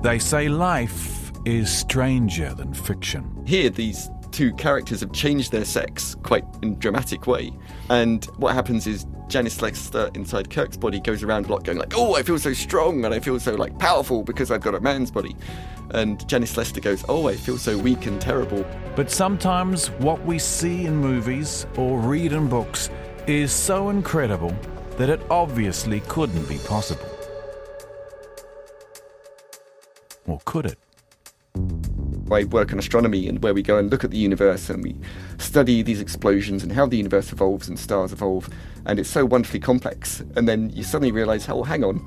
They say life is stranger than fiction. Here, these two characters have changed their sex quite in a dramatic way. And what happens is Janice Lester inside Kirk's body goes around a lot going like, oh, I feel so strong and I feel so like powerful because I've got a man's body. And Janice Lester goes, oh, I feel so weak and terrible. But sometimes what we see in movies or read in books is so incredible that it obviously couldn't be possible. Or could it? I work in astronomy and where we go and look at the universe and we study these explosions and how the universe evolves and stars evolve. And it's so wonderfully complex. And then you suddenly realize, oh, hang on.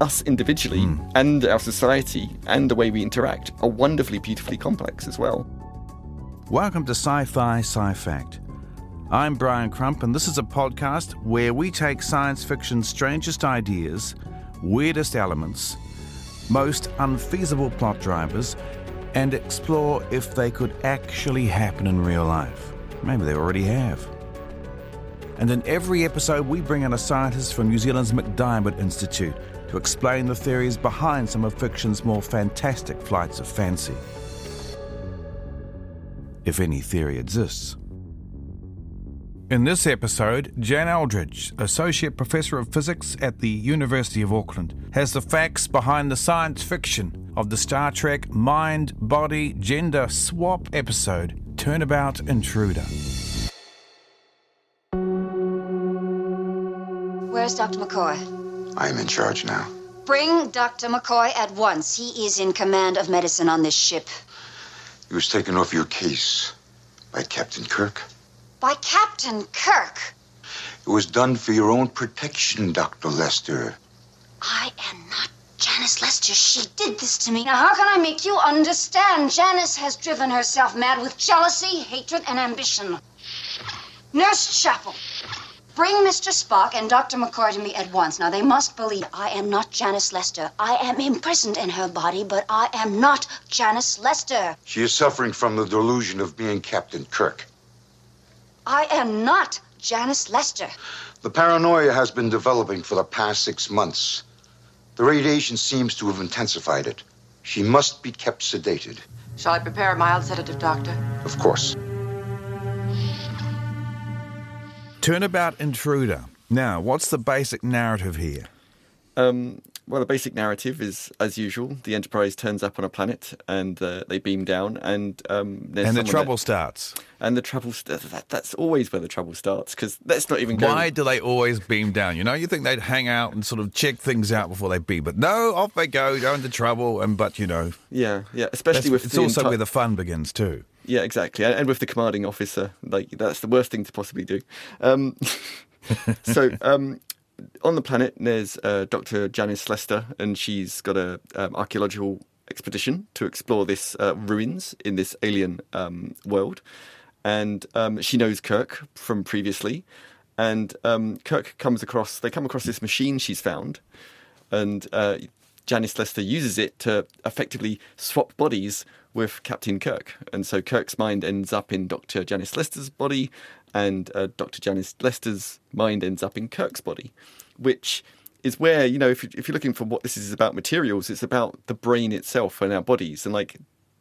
Us individually Mm. and our society and the way we interact are wonderfully, beautifully complex as well. Welcome to Sci Fi Sci Fact. I'm Brian Crump, and this is a podcast where we take science fiction's strangest ideas, weirdest elements, most unfeasible plot drivers, and explore if they could actually happen in real life. Maybe they already have. And in every episode, we bring in a scientist from New Zealand's MacDiarmid Institute to explain the theories behind some of fiction's more fantastic flights of fancy. If any theory exists. In this episode, Jan Eldridge, Associate Professor of Physics at the University of Auckland, has the facts behind the science fiction of the Star Trek Mind Body Gender Swap episode Turnabout Intruder. Where's Dr. McCoy? I am in charge now. Bring Dr. McCoy at once. He is in command of medicine on this ship. He was taken off your case by Captain Kirk. By Captain Kirk. It was done for your own protection, Dr. Lester. I am not Janice Lester. She did this to me. Now, how can I make you understand? Janice has driven herself mad with jealousy, hatred, and ambition. Nurse Chapel, bring Mr. Spock and Dr. McCoy to me at once. Now, they must believe I am not Janice Lester. I am imprisoned in her body, but I am not Janice Lester. She is suffering from the delusion of being Captain Kirk. I am not Janice Lester. The paranoia has been developing for the past six months. The radiation seems to have intensified it. She must be kept sedated. Shall I prepare a mild sedative, Doctor? Of course. Turnabout Intruder. Now, what's the basic narrative here? Um, well, the basic narrative is, as usual, the Enterprise turns up on a planet and uh, they beam down, and um, there's and the trouble that- starts. and the trouble. St- that, that's always where the trouble starts because let's not even go. Why do they always beam down? You know, you think they'd hang out and sort of check things out before they beam, but no, off they go, go into trouble. And but you know, Yeah, yeah. Especially with it's also enti- where the fun begins too. Yeah, exactly. And, and with the commanding officer, like that's the worst thing to possibly do. Um, so um, on the planet, there's uh, Dr. Janice Lester, and she's got a um, archaeological expedition to explore this uh, ruins in this alien um, world, and um, she knows Kirk from previously. And um, Kirk comes across, they come across this machine she's found, and uh, Janice Lester uses it to effectively swap bodies with Captain Kirk. And so Kirk's mind ends up in Dr. Janice Lester's body, and uh, Dr. Janice Lester's mind ends up in Kirk's body, which is where, you know, if, if you're looking for what this is about materials, it's about the brain itself and our bodies. And like,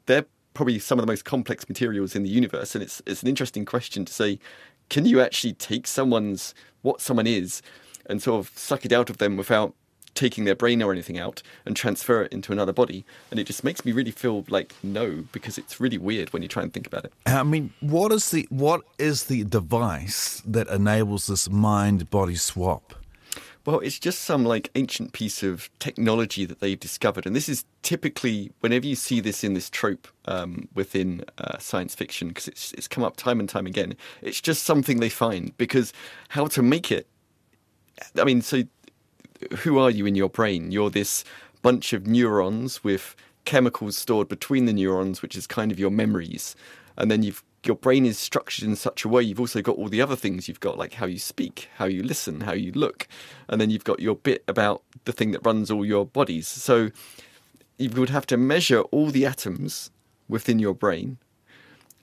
they're probably some of the most complex materials in the universe. And it's, it's an interesting question to say, can you actually take someone's, what someone is, and sort of suck it out of them without taking their brain or anything out and transfer it into another body. And it just makes me really feel like no, because it's really weird when you try and think about it. I mean, what is the what is the device that enables this mind body swap? Well, it's just some like ancient piece of technology that they've discovered, and this is typically whenever you see this in this trope um, within uh, science fiction, because it's it's come up time and time again. It's just something they find because how to make it. I mean, so who are you in your brain? You're this bunch of neurons with chemicals stored between the neurons, which is kind of your memories, and then you've your brain is structured in such a way you've also got all the other things you've got like how you speak how you listen how you look. And then you've got your bit about the thing that runs all your bodies. So you would have to measure all the atoms within your brain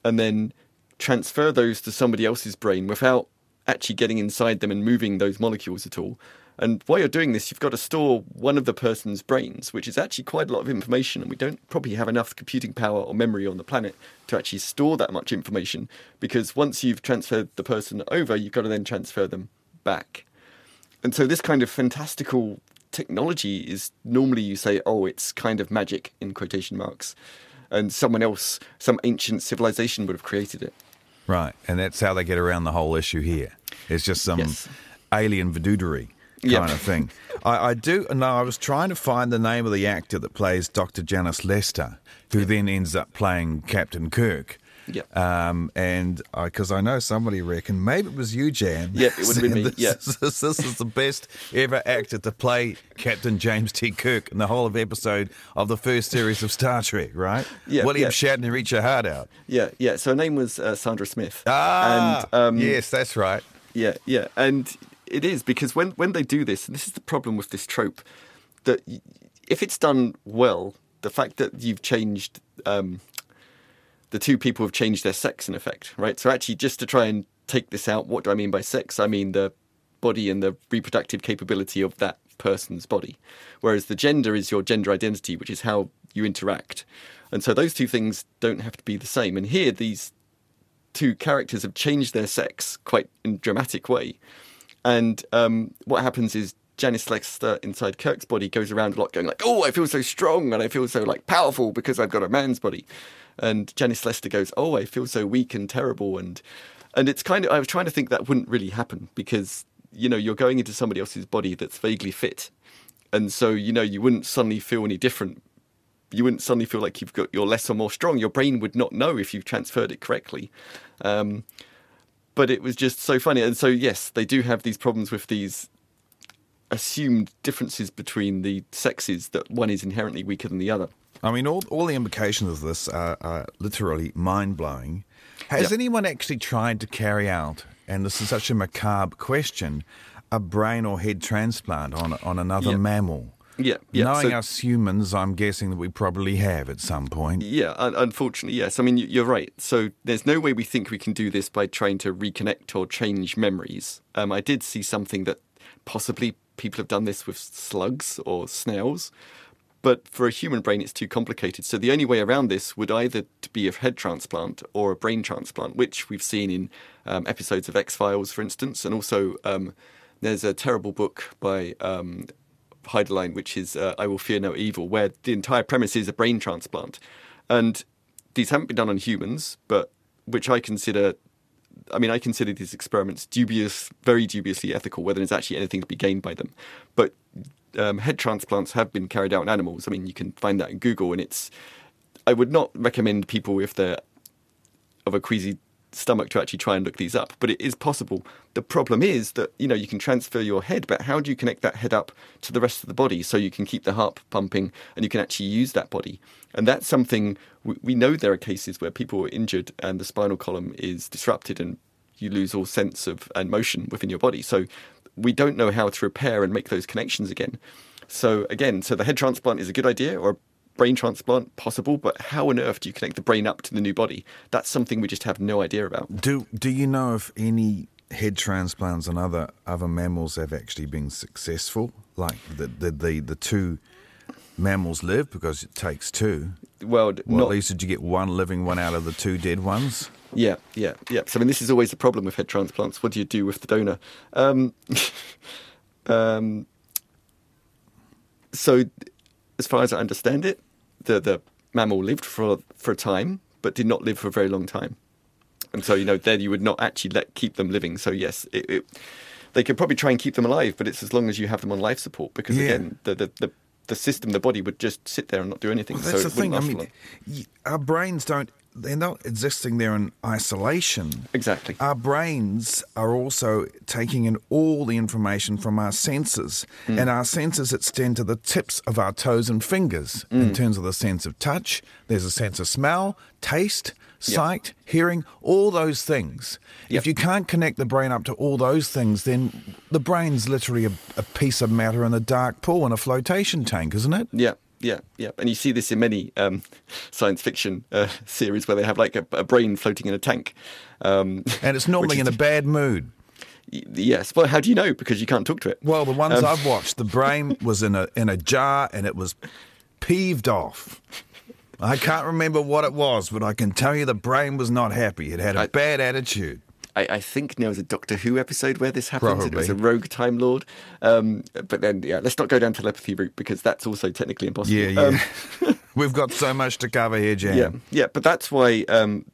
and then transfer those to somebody else's brain without actually getting inside them and moving those molecules at all and while you're doing this, you've got to store one of the person's brains, which is actually quite a lot of information. And we don't probably have enough computing power or memory on the planet to actually store that much information. Because once you've transferred the person over, you've got to then transfer them back. And so this kind of fantastical technology is normally you say, oh, it's kind of magic in quotation marks. And someone else, some ancient civilization would have created it. Right. And that's how they get around the whole issue here. It's just some Yes. alien vadoodery kind Yep. of thing. I, I do no, I was trying to find the name of the actor that plays Dr. Janice Lester, who then ends up playing Captain Kirk. Yep. Um, and I because I know somebody reckoned maybe it was you, Jan. Yep, it would have been me, This, yeah. this, this is the best ever actor to play Captain James T. Kirk in the whole of episode of the first series of Star Trek, right? Yeah, William yeah. Shatner, reach your heart out. Yeah, yeah. So her name was uh, Sandra Smith. Ah, and, um, yes, that's right. Yeah, yeah, and it is because when when they do this, and this is the problem with this trope, that if it's done well, the fact that you've changed, um, the two people have changed their sex in effect, right? So actually, just to try and take this out, what do I mean by sex? I mean the body and the reproductive capability of that person's body, whereas the gender is your gender identity, which is how you interact, and so those two things don't have to be the same. And here, these two characters have changed their sex quite in a dramatic way. And um, what happens is Janice Lester inside Kirk's body goes around a lot going like, oh, I feel so strong and I feel so like powerful because I've got a man's body. And Janice Lester goes, oh, I feel so weak and terrible. And and it's kind of, I was trying to think that wouldn't really happen because, you know, you're going into somebody else's body that's vaguely fit. And so, you know, you wouldn't suddenly feel any different you wouldn't suddenly feel like you've got you're less or more strong. Your brain would not know if you've transferred it correctly. Um, but it was just so funny. And so yes, they do have these problems with these assumed differences between the sexes that one is inherently weaker than the other. I mean, all, all the implications of this are, are literally mind blowing. Has Yeah. anyone actually tried to carry out, and this is such a macabre question, a brain or head transplant on, on another Yeah. mammal? Yeah, yeah. Knowing so- us humans, I'm guessing that we probably have at some point. Yeah, un- unfortunately, yes. I mean, you- you're right. So there's no way we think we can do this by trying to reconnect or change memories. Um, I did see something that possibly people have done this with slugs or snails, but for a human brain, it's too complicated. So the only way around this would either be a head transplant or a brain transplant, which we've seen in um, episodes of X Files, for instance, and also um, there's a terrible book by um, Heinlein, which is uh, I Will Fear No Evil, where the entire premise is a brain transplant. And these haven't been done on humans, but which I consider, I mean, I consider these experiments dubious, very dubiously ethical, whether there's actually anything to be gained by them. But um, head transplants have been carried out in animals. I mean, you can find that in Google, and it's. I would not recommend people if they're of a queasy stomach to actually try and look these up, but it is possible. The problem is that you know you can transfer your head, but how do you connect that head up to the rest of the body so you can keep the heart pumping and you can actually use that body? And that's something we, we know there are cases where people are injured and the spinal column is disrupted and you lose all sense of and motion within your body. So we don't know how to repair and make those connections again. So again, so the head transplant is a good idea or a brain transplant possible, but how on earth do you connect the brain up to the new body? That's something we just have no idea about. Do Do you know if any head transplants on other other mammals have actually been successful? Like the the the, the two mammals live because it takes two. Well, Well, not at least did you get one living one out of the two dead ones? Yeah, yeah, yeah. So I mean, this is always the problem with head transplants. What do you do with the donor? Um, um, so, as far as I understand it, the the mammal lived for for a time, but did not live for a very long time. And so, you know, then you would not actually let keep them living. So, yes, it, it, they could probably try and keep them alive, but it's as long as you have them on life support, because Yeah. again, the, the the the system, the body would just sit there and not do anything. Well, that's so the thing. I mean, our brains don't, they're not existing there in isolation. exactly. Our brains are also taking in all the information from our senses, Hmm. and our senses extend to the tips of our toes and fingers Hmm. in terms of the sense of touch. There's a sense of smell, taste, sight, hearing, all those things. Yep. If you can't connect the brain up to all those things, then the brain's literally a, a piece of matter in a dark pool in a flotation tank, isn't it? Yeah, yeah, yeah. And you see this in many um, science fiction uh, series where they have like a, a brain floating in a tank. Um, And it's normally in a bad mood. Yes. Well, how do you know? Because you can't talk to it. Well, the ones Um, I've watched, the brain was in a in a jar and it was peeved off. I can't remember what it was, but I can tell you the brain was not happy. It had a I- bad attitude. I, I think there was a Doctor Who episode where this happened. It was a rogue Time Lord. Um, but then, yeah, let's not go down telepathy route because that's also technically impossible. Yeah, yeah. Um, We've got so much to cover here, Jan. yeah, yeah. But that's why. Um,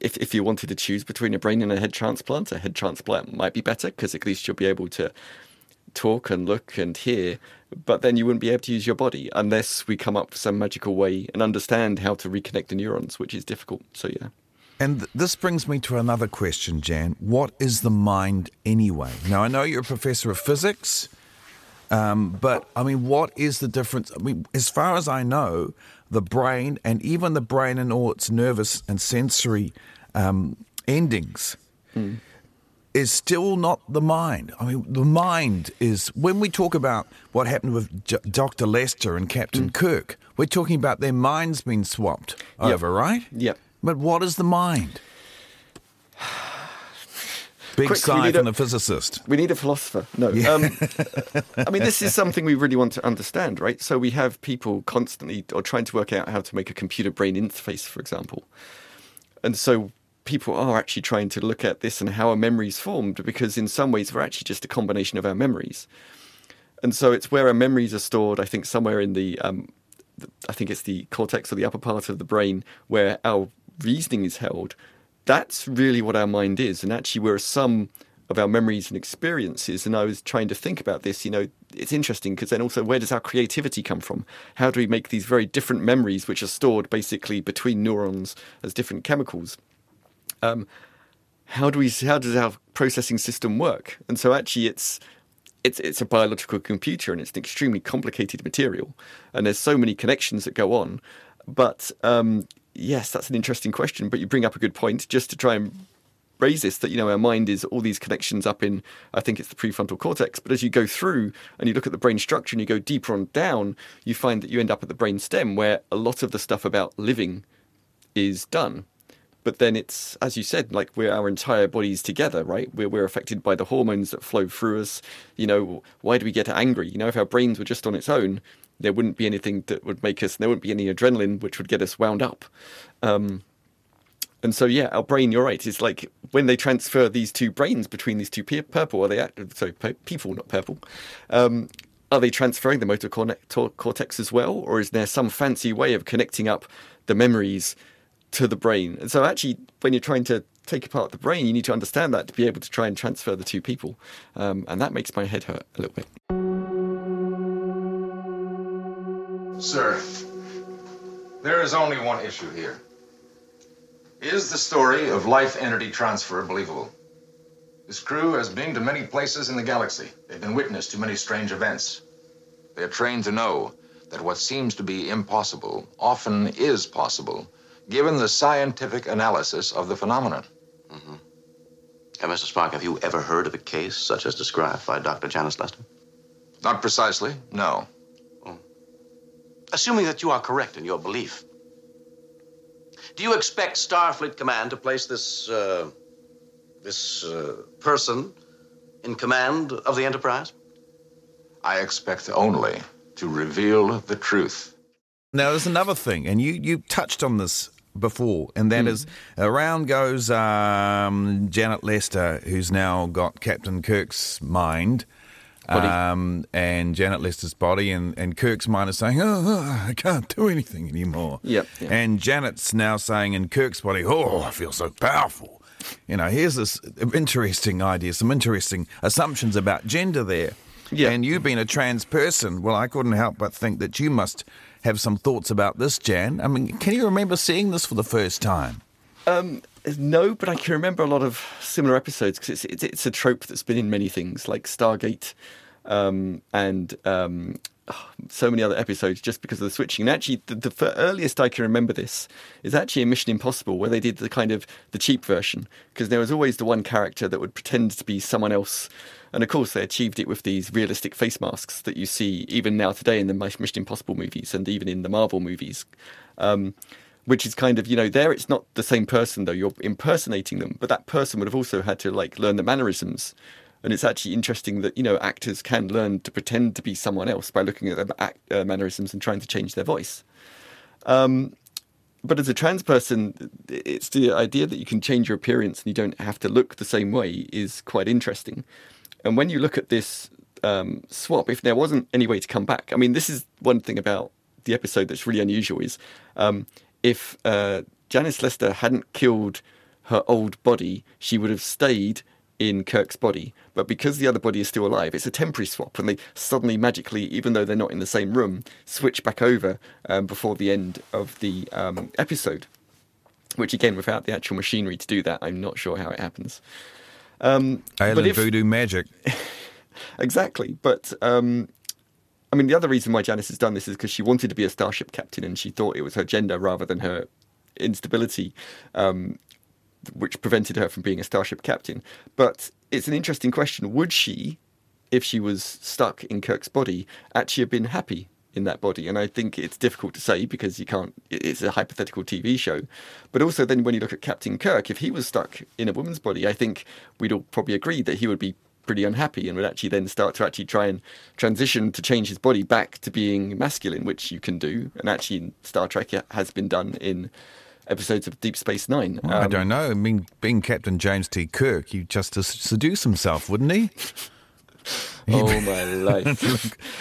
if, if you wanted to choose between a brain and a head transplant, a head transplant might be better because at least you'll be able to talk and look and hear, but then you wouldn't be able to use your body unless we come up with some magical way and understand how to reconnect the neurons, which is difficult. So yeah. And th- this brings me to another question, Jan. What is the mind anyway? Now, I know you're a professor of physics, um, but I mean, what is the difference? I mean, as far as I know, the brain and even the brain and all its nervous and sensory um, endings is still not the mind. I mean, the mind is when we talk about what happened with J- Dr. Lester and Captain Kirk, we're talking about their minds being swapped Yep. over, right? Yep. But what is the mind? Big Quick, sigh from a- the physicist. We need a philosopher. No. Um, I mean, this is something we really want to understand, right? So we have people constantly or trying to work out how to make a computer brain interface, for example. And so people are actually trying to look at this and how a memory is formed because in some ways we're actually just a combination of our memories. And so it's where our memories are stored, I think, somewhere in the, um, I think it's the cortex or the upper part of the brain where our reasoning is held. That's really what our mind is. And actually, we're a sum of our memories and experiences. And I was trying to think about this, you know, it's interesting because then also where does our creativity come from? How do we make these very different memories, which are stored basically between neurons as different chemicals? Um, how do we how does our processing system work and so actually it's it's it's a biological computer and it's an extremely complicated material and there's so many connections that go on but um, yes that's an interesting question but you bring up a good point just to try and raise this that you know our mind is all these connections up in i think it's the prefrontal cortex but as you go through and you look at the brain structure and you go deeper on down you find that you end up at the brain stem where a lot of the stuff about living is done. But then it's as you said like we're our entire bodies together right? We're, we're affected by the hormones that flow through us. You know why do we get angry? You know if our brains were just on its own there wouldn't be anything that would make us there wouldn't be any adrenaline which would get us wound up. Um, and so yeah our brain you're right it's like when they transfer these two brains between these two purple are they act- sorry pe- people not purple um, are they transferring the motor cortex as well or is there some fancy way of connecting up the memories to the brain? And so actually when you're trying to take apart the brain you need to understand that to be able to try and transfer the two people. Um, and that makes my head hurt a little bit Sir, there is only one issue here. Is the story of life entity transfer believable? This crew has been to many places in the galaxy. They've been witness to many strange events. They are trained to know that what seems to be impossible often is possible, given the scientific analysis of the phenomenon. mm And Mr. Spock, have you ever heard of a case such as described by Dr. Janice Lester? Not precisely, no. Assuming that you are correct in your belief, do you expect Starfleet Command to place this, uh, this uh, person in command of the Enterprise? I expect only to reveal the truth. Now, there's another thing, and you, you touched on this before, and that is around goes um, Janet Lester, who's now got Captain Kirk's mind. Um, and Janet Lester's body, and, and Kirk's mind is saying, oh, oh, I can't do anything anymore. Yep, yep. And Janet's now saying in Kirk's body, oh, I feel so powerful. You know, here's this interesting idea, some interesting assumptions about gender there. Yeah. And you being a trans person, well, I couldn't help but think that you must have some thoughts about this, Jan. I mean, can you remember seeing this for the first time? Um, no, but I can remember a lot of similar episodes because it's, it's it's a trope that's been in many things like Stargate, um, and um, so many other episodes just because of the switching. And actually, the, the earliest I can remember this is actually in Mission Impossible where they did the kind of the cheap version because there was always the one character that would pretend to be someone else. And of course, they achieved it with these realistic face masks that you see even now today in the Mission Impossible movies and even in the Marvel movies. Um, which is kind of you know there it's not the same person though. You're impersonating them. But that person would have also had to like learn the mannerisms. And it's actually interesting that you know actors can learn to pretend to be someone else by looking at their act, uh, mannerisms and trying to change their voice. Um, but as a trans person it's the idea that you can change your appearance and you don't have to look the same way is quite interesting. And when you look at this um, swap if there wasn't any way to come back i mean this is one thing about the episode that's really unusual is um, if uh, Janice Lester hadn't killed her old body, she would have stayed in Kirk's body. But because the other body is still alive, it's a temporary swap, and they suddenly magically, even though they're not in the same room, switch back over um, before the end of the um, episode. Which again, without the actual machinery to do that, I'm not sure how it happens. Um, Alien if- voodoo magic. exactly. But um, I mean, the other reason why Janice has done this is because she wanted to be a starship captain, and she thought it was her gender rather than her instability, um, which prevented her from being a starship captain. But it's an interesting question: Would she, if she was stuck in Kirk's body, actually have been happy? In that body, and I think it's difficult to say because you can't. It's a hypothetical TV show, but also then when you look at Captain Kirk, if he was stuck in a woman's body, I think we'd all probably agree that he would be pretty unhappy and would actually then start to actually try and transition to change his body back to being masculine, which you can do. And actually, in Star Trek it has been done in episodes of Deep Space Nine. I Um, don't know. I mean, being Captain James T. Kirk, he'd just to seduce himself, wouldn't he? Oh my life!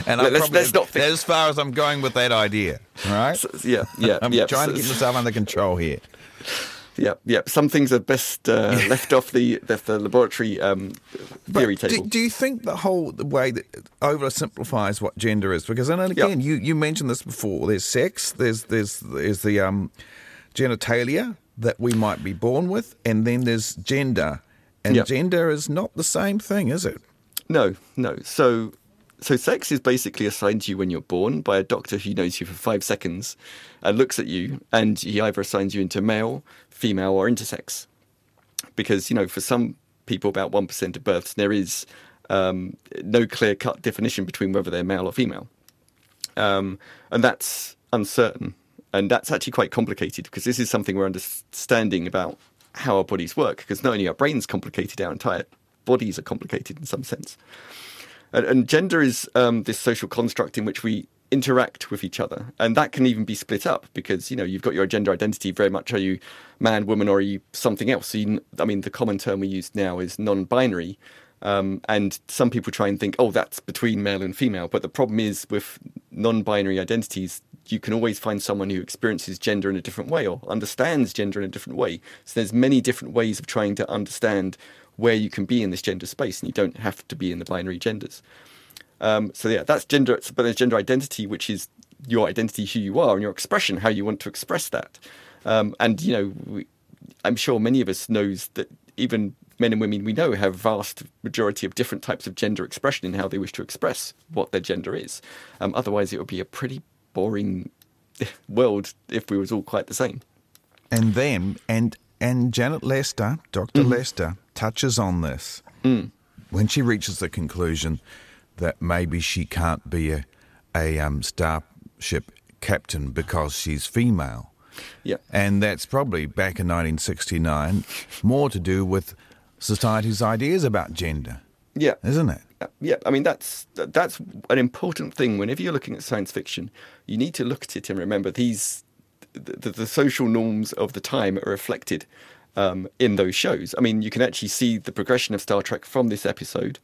And Let- I'm let's- probably, let's not think- as far as I'm going with that idea. right? So- yeah, yeah, I'm yeah. trying to So- get myself under control here. Yeah, yeah. Some things are best uh, left off the the, the laboratory um, theory But table. Do, do you think the whole the way that oversimplifies what gender is? Because and again, you, you mentioned this before. There's sex. There's there's there's the um, genitalia that we might be born with, and then there's gender. And Yep. gender is not the same thing, is it? No, no. So, so sex is basically assigned to you when you're born by a doctor who knows you for five seconds and looks at you, and he either assigns you into male, female, or intersex. Because you know, for some people, about one percent of births, there is um, no clear-cut definition between whether they're male or female, um, and that's uncertain, and that's actually quite complicated because this is something we're understanding about how our bodies work. Because not only our brains complicated, our entire bodies are complicated in some sense. And, and gender is um, this social construct in which we interact with each other, and that can even be split up because you know you've got your gender identity very much. Are you man, woman, or are you something else? So you, I mean, the common term we use now is non-binary, um, and some people try and think, oh, that's between male and female. But the problem is with non-binary identities, you can always find someone who experiences gender in a different way or understands gender in a different way. So there's many different ways of trying to understand where you can be in this gender space, and you don't have to be in the binary genders. Um, so yeah, that's gender. But there's gender identity, which is your identity, who you are, and your expression, how you want to express that. Um, and you know, we, I'm sure many of us knows that even men and women we know have vast majority of different types of gender expression in how they wish to express what their gender is. Um, otherwise, it would be a pretty boring world if we was all quite the same. And then, and and Janet Lester, Doctor Mm-hmm. Lester, touches on this Mm. when she reaches the conclusion that maybe she can't be a, a um, starship captain because she's female. Yeah. And that's probably back in 1969, more to do with society's ideas about gender, Yeah. isn't it? Yeah, Yeah, I mean that's that's an important thing. Whenever you're looking at science fiction, you need to look at it and remember these the, the, social norms of the time are reflected um, in those shows. I mean, you can actually see the progression of Star Trek from this episode.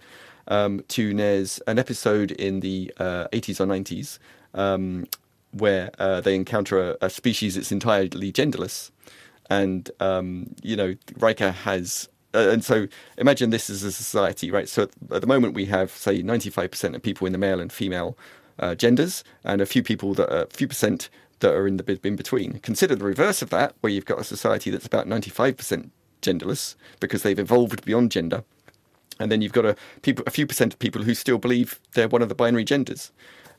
um, to there's an episode in the uh, 80s or 90s um, where uh, they encounter a, a, species that's entirely genderless. And, um, you know, Riker has. Uh, and so imagine this as a society, right? So at, the moment we have, say, 95% of people in the male and female uh, genders, and a few people that are, a few percent that are in the in between. Consider the reverse of that, where you've got a society that's about 95% genderless because they've evolved beyond gender. And then you've got a, people, a few percent of people who still believe they're one of the binary genders.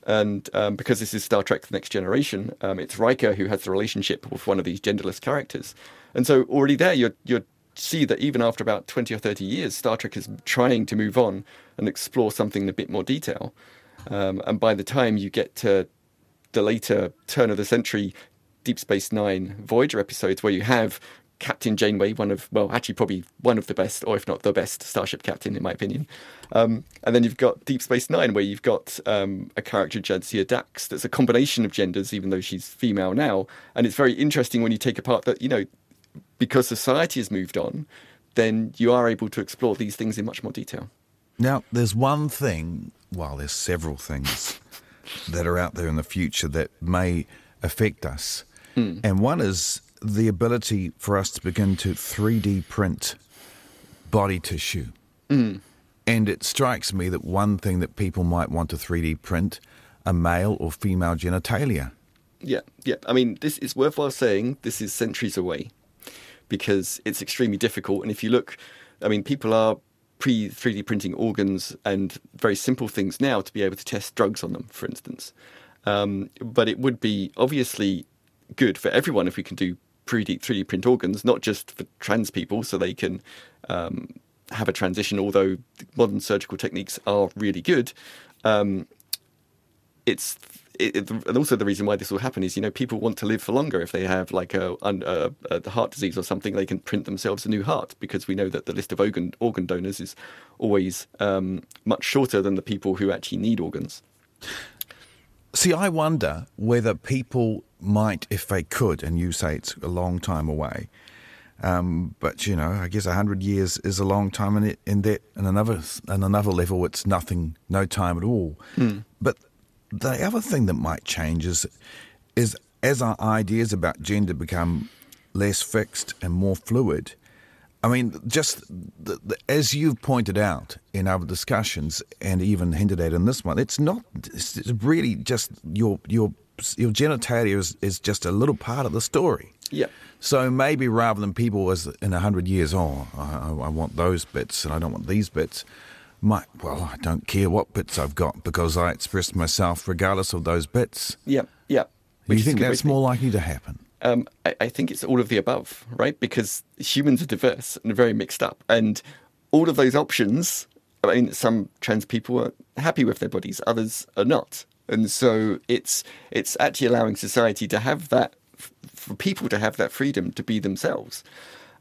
And um, because this is Star Trek The Next Generation, um, it's Riker who has the relationship with one of these genderless characters. And so already there, you're, you're see that even after about 20 or 30 years, Star Trek is trying to move on and explore something in a bit more detail. Um, and by the time you get to the later turn of the century Deep Space Nine Voyager episodes, where you have Captain Janeway, one of, well, actually probably one of the best, or if not the best, Starship Captain, in my opinion. Um, and then you've got Deep Space Nine, where you've got um, a character, Jadzia Dax, that's a combination of genders, even though she's female now. And it's very interesting when you take apart that, you know, because society has moved on, then you are able to explore these things in much more detail. Now, there's one thing, well, there's several things that are out there in the future that may affect us. Mm. And one is the ability for us to begin to 3D print body tissue. Mm. And it strikes me that one thing that people might want to 3D print a male or female genitalia. Yeah, yeah. I mean, this is worthwhile saying this is centuries away because it's extremely difficult. And if you look, I mean, people are pre 3D printing organs and very simple things now to be able to test drugs on them, for instance. Um, but it would be obviously good for everyone if we can do 3D, 3D print organs, not just for trans people, so they can um, have a transition, although modern surgical techniques are really good. Um, it's it, and also the reason why this will happen is you know people want to live for longer if they have like a, a, a, heart disease or something they can print themselves a new heart because we know that the list of organ organ donors is always um, much shorter than the people who actually need organs. See, I wonder whether people might, if they could, and you say it's a long time away, um, but you know, I guess hundred years is a long time, and in that, in another, in another level, it's nothing, no time at all. Mm. But the other thing that might change is, is as our ideas about gender become less fixed and more fluid. I mean, just the, the, as you've pointed out in our discussions and even hinted at in this one, it's not it's really just your your your genitalia is, is just a little part of the story. Yeah. So maybe rather than people as in a hundred years, oh, I, I, want those bits and I don't want these bits, my, well, I don't care what bits I've got because I express myself regardless of those bits. Yeah, yeah. Do you think that's more likely to happen? Um, I, I, think it's all of the above, right? Because humans are diverse and very mixed up, and all of those options. I mean, some trans people are happy with their bodies, others are not, and so it's it's actually allowing society to have that for people to have that freedom to be themselves.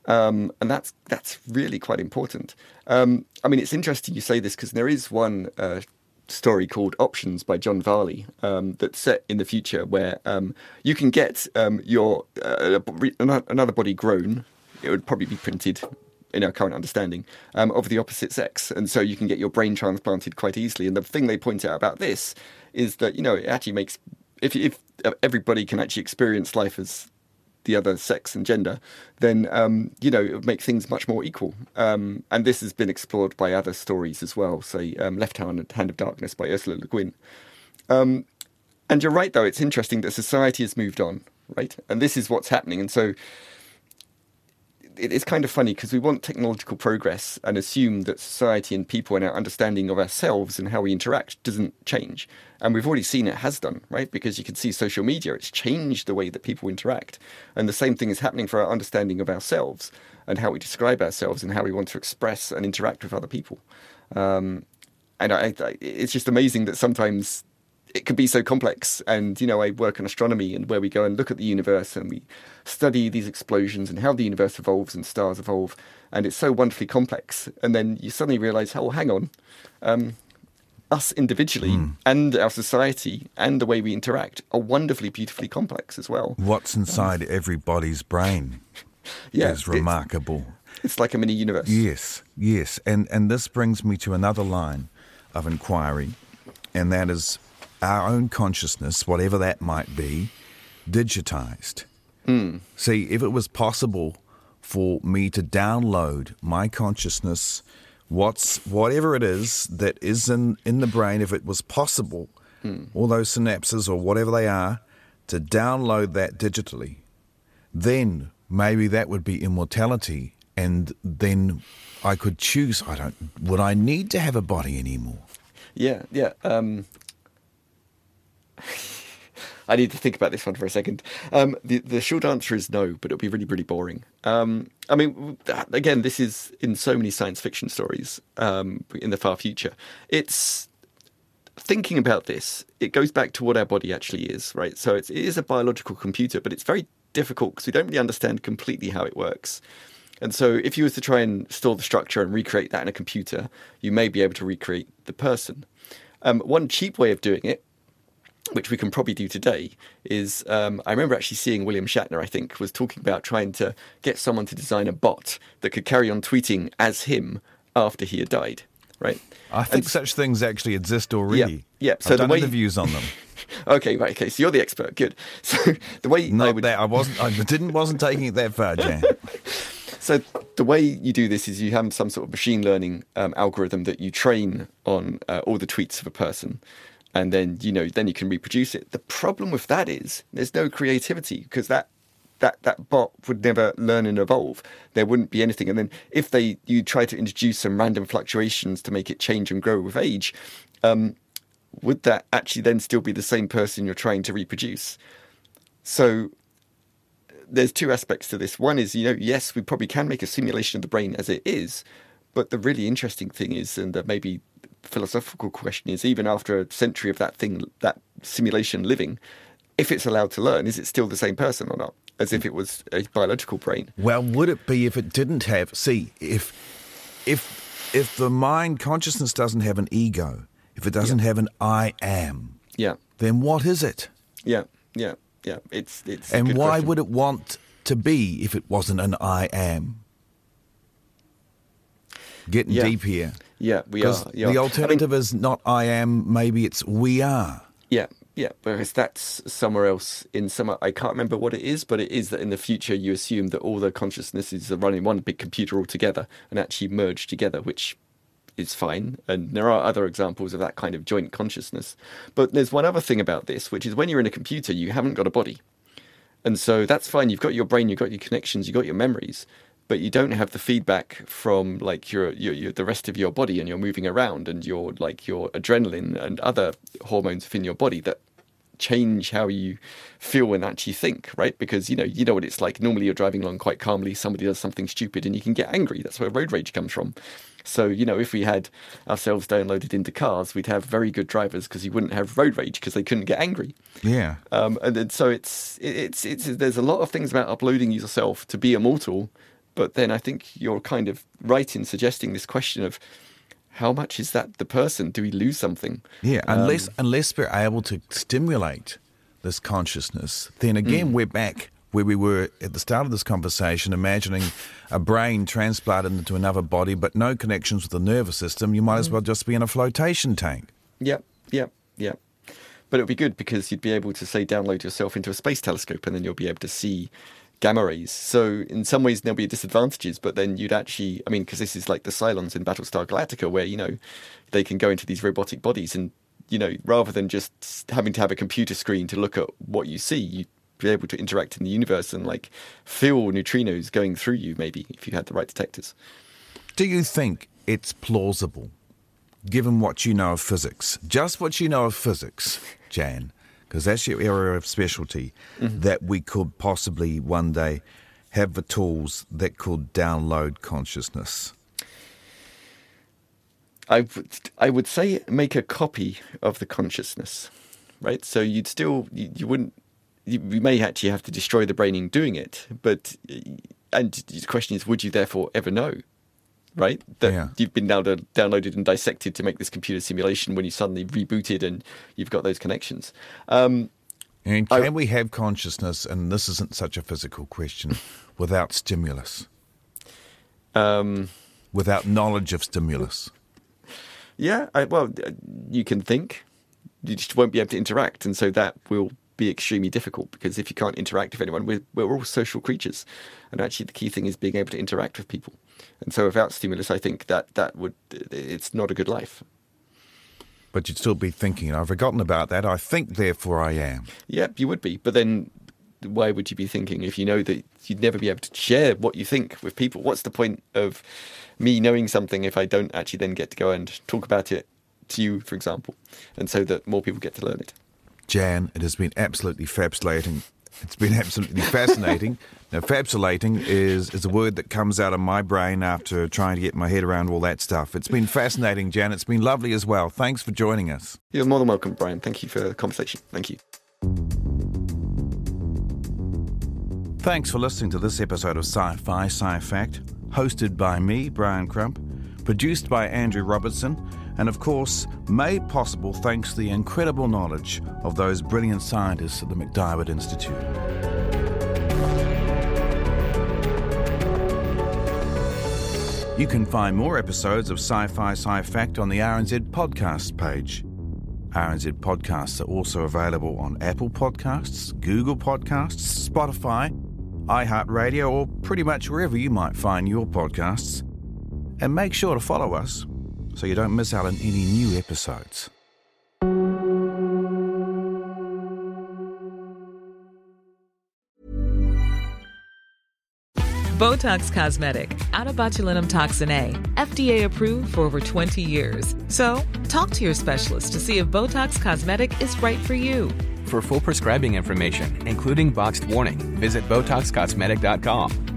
Um, and that's that's really quite important. Um, I mean, it's interesting you say this because there is one uh, story called Options by John Varley um, that's set in the future where um, you can get um, your uh, another body grown. It would probably be printed in our current understanding um, of the opposite sex, and so you can get your brain transplanted quite easily. And the thing they point out about this is that you know it actually makes if if everybody can actually experience life as the other sex and gender, then um, you know it would make things much more equal. Um, and this has been explored by other stories as well, say um, Left Hand, Hand of Darkness by Ursula Le Guin. Um, and you're right, though; it's interesting that society has moved on, right? And this is what's happening. And so it's kind of funny because we want technological progress and assume that society and people and our understanding of ourselves and how we interact doesn't change. And we've already seen it has done, right? Because you can see social media, it's changed the way that people interact. And the same thing is happening for our understanding of ourselves and how we describe ourselves and how we want to express and interact with other people. Um, and I, I, it's just amazing that sometimes it could be so complex. And, you know, I work in astronomy and where we go and look at the universe and we study these explosions and how the universe evolves and stars evolve. And it's so wonderfully complex. And then you suddenly realize, oh, hang on. Um, us individually mm. and our society and the way we interact are wonderfully, beautifully complex as well. What's inside everybody's brain yeah, is remarkable. It's, it's like a mini universe. Yes, yes. And, and this brings me to another line of inquiry, and that is our own consciousness, whatever that might be, digitized. See, if it was possible for me to download my consciousness, what's whatever it is that is in, in the brain, if it was possible, all those synapses or whatever they are, to download that digitally, then maybe that would be immortality, and then I could choose. I don't. Would I need to have a body anymore? Yeah, yeah. Um, I need to think about this one for a second. Um, the the short answer is no, but it'll be really, really boring. Um, I mean, again, this is in so many science fiction stories um, in the far future. It's thinking about this. It goes back to what our body actually is, right? So it's, it is a biological computer, but it's very difficult because we don't really understand completely how it works. And so, if you was to try and store the structure and recreate that in a computer, you may be able to recreate the person. Um, one cheap way of doing it which we can probably do today, is um, I remember actually seeing William Shatner, I think, was talking about trying to get someone to design a bot that could carry on tweeting as him after he had died, right? I think such things actually exist already. Yeah, yeah. So I've the way- interviews on them. Okay, right, okay, so you're the expert, good. So the way I Not would that I wasn't. I didn't. Wasn't taking it that far, Jan. So the way you do this is you have some sort of machine learning um, algorithm that you train on uh, all the tweets of a person, and then you know then you can reproduce it. The problem with that is there's no creativity because that that that bot would never learn and evolve. There wouldn't be anything. And then if they you try to introduce some random fluctuations to make it change and grow with age, um, would that actually then still be the same person you're trying to reproduce? So there's two aspects to this. One is, you know, yes, we probably can make a simulation of the brain as it is, but the really interesting thing is, and the maybe philosophical question is, even after a century of that thing, that simulation living, if it's allowed to learn, is it still the same person or not? As if it was a biological brain. Well, would it be if it didn't have? See, if if if the mind consciousness doesn't have an ego, if it doesn't have an I am, Yeah, then what is it? yeah, yeah, yeah. It's it's. And why question. would it want to be if it wasn't an I am? Getting Yeah. deep here. Yeah, we are. Yeah. the I mean- alternative is not I am, maybe it's we are. Yeah, yeah. Whereas that's somewhere else in some. I can't remember what it is, but it is that in the future you assume that all the consciousnesses are running one big computer altogether and actually merge together, which is fine. And there are other examples of that kind of joint consciousness. But there's one other thing about this, which is when you're in a computer, you haven't got a body. And so that's fine. You've got your brain, you've got your connections, you've got your memories, but you don't have the feedback from like your, your, your the rest of your body, and you're moving around, and your like your adrenaline and other hormones within your body that change how you feel and actually think, right? Because you know you know what it's like. Normally you're driving along quite calmly, somebody does something stupid, and you can get angry. That's where road rage comes from. So you know if we had ourselves downloaded into cars, we'd have very good drivers because you wouldn't have road rage because they couldn't get angry. Yeah. Um, and then, so it's, it's it's there's a lot of things about uploading yourself to be immortal, but then I think you're kind of right in suggesting this question of how much is that the person? Do we lose something? Yeah, Um, unless unless we're able to stimulate this consciousness, then again Mm. we're back where we were at the start of this conversation, imagining a brain transplanted into another body, but no connections with the nervous system. You might Mm. as well just be in a flotation tank. Yep, yep, yep. But it would be good because you'd be able to say download yourself into a space telescope, and then you'll be able to see gamma rays. So in some ways there'll be disadvantages, but then you'd actually, I mean, because this is like the Cylons in Battlestar Galactica, where you know they can go into these robotic bodies, and you know rather than just having to have a computer screen to look at what you see, you'd be able to interact in the universe and like feel neutrinos going through you, maybe if you had the right detectors. Do you think it's plausible, given what you know of physics, just what you know of physics, Jan, because that's your area of specialty, mm-hmm. that we could possibly one day have the tools that could download consciousness? I would, I would say make a copy of the consciousness, right? So you'd still, you, you wouldn't, you, you may actually have to destroy the brain in doing it, but, and the question is, would you therefore ever know, right? That Yeah. you've been now downloaded and dissected to make this computer simulation when you suddenly rebooted and you've got those connections. Um, And I- can we have consciousness, and this isn't such a physical question, without stimulus, um, without knowledge of stimulus? Yeah, I, well, you can think. You just won't be able to interact, and so that will be extremely difficult because if you can't interact with anyone, we're, we're all social creatures, and actually the key thing is being able to interact with people. And so without stimulus, I think that that would it's not a good life. But you'd still be thinking, I've forgotten about that. I think, therefore I am. Yep, you would be. But then why would you be thinking if you know that you'd never be able to share what you think with people? What's the point of me knowing something if I don't actually then get to go and talk about it to you, for example, and so that more people get to learn it? Jan, it has been absolutely fabulating. It's been absolutely fascinating. Now, fabulating is, is a word that comes out of my brain after trying to get my head around all that stuff. It's been fascinating, Jan. It's been lovely as well. Thanks for joining us. You're more than welcome, Brian. Thank you for the conversation. Thank you. Thanks for listening to this episode of Sci Fi Sci Fact, hosted by me, Brian Crump, produced by Andrew Robertson, and of course, made possible thanks to the incredible knowledge of those brilliant scientists at the MacDiarmid Institute. You can find more episodes of Sci Fi Sci Fact on the RNZ podcast page. RNZ podcasts are also available on Apple Podcasts, Google Podcasts, Spotify, iHeartRadio, or pretty much wherever you might find your podcasts. And make sure to follow us so you don't miss out on any new episodes. Botox Cosmetic, onabotulinumtoxinA, FDA approved for over 20 years. So, talk to your specialist to see if Botox Cosmetic is right for you. For full prescribing information, including boxed warning, visit BotoxCosmetic.com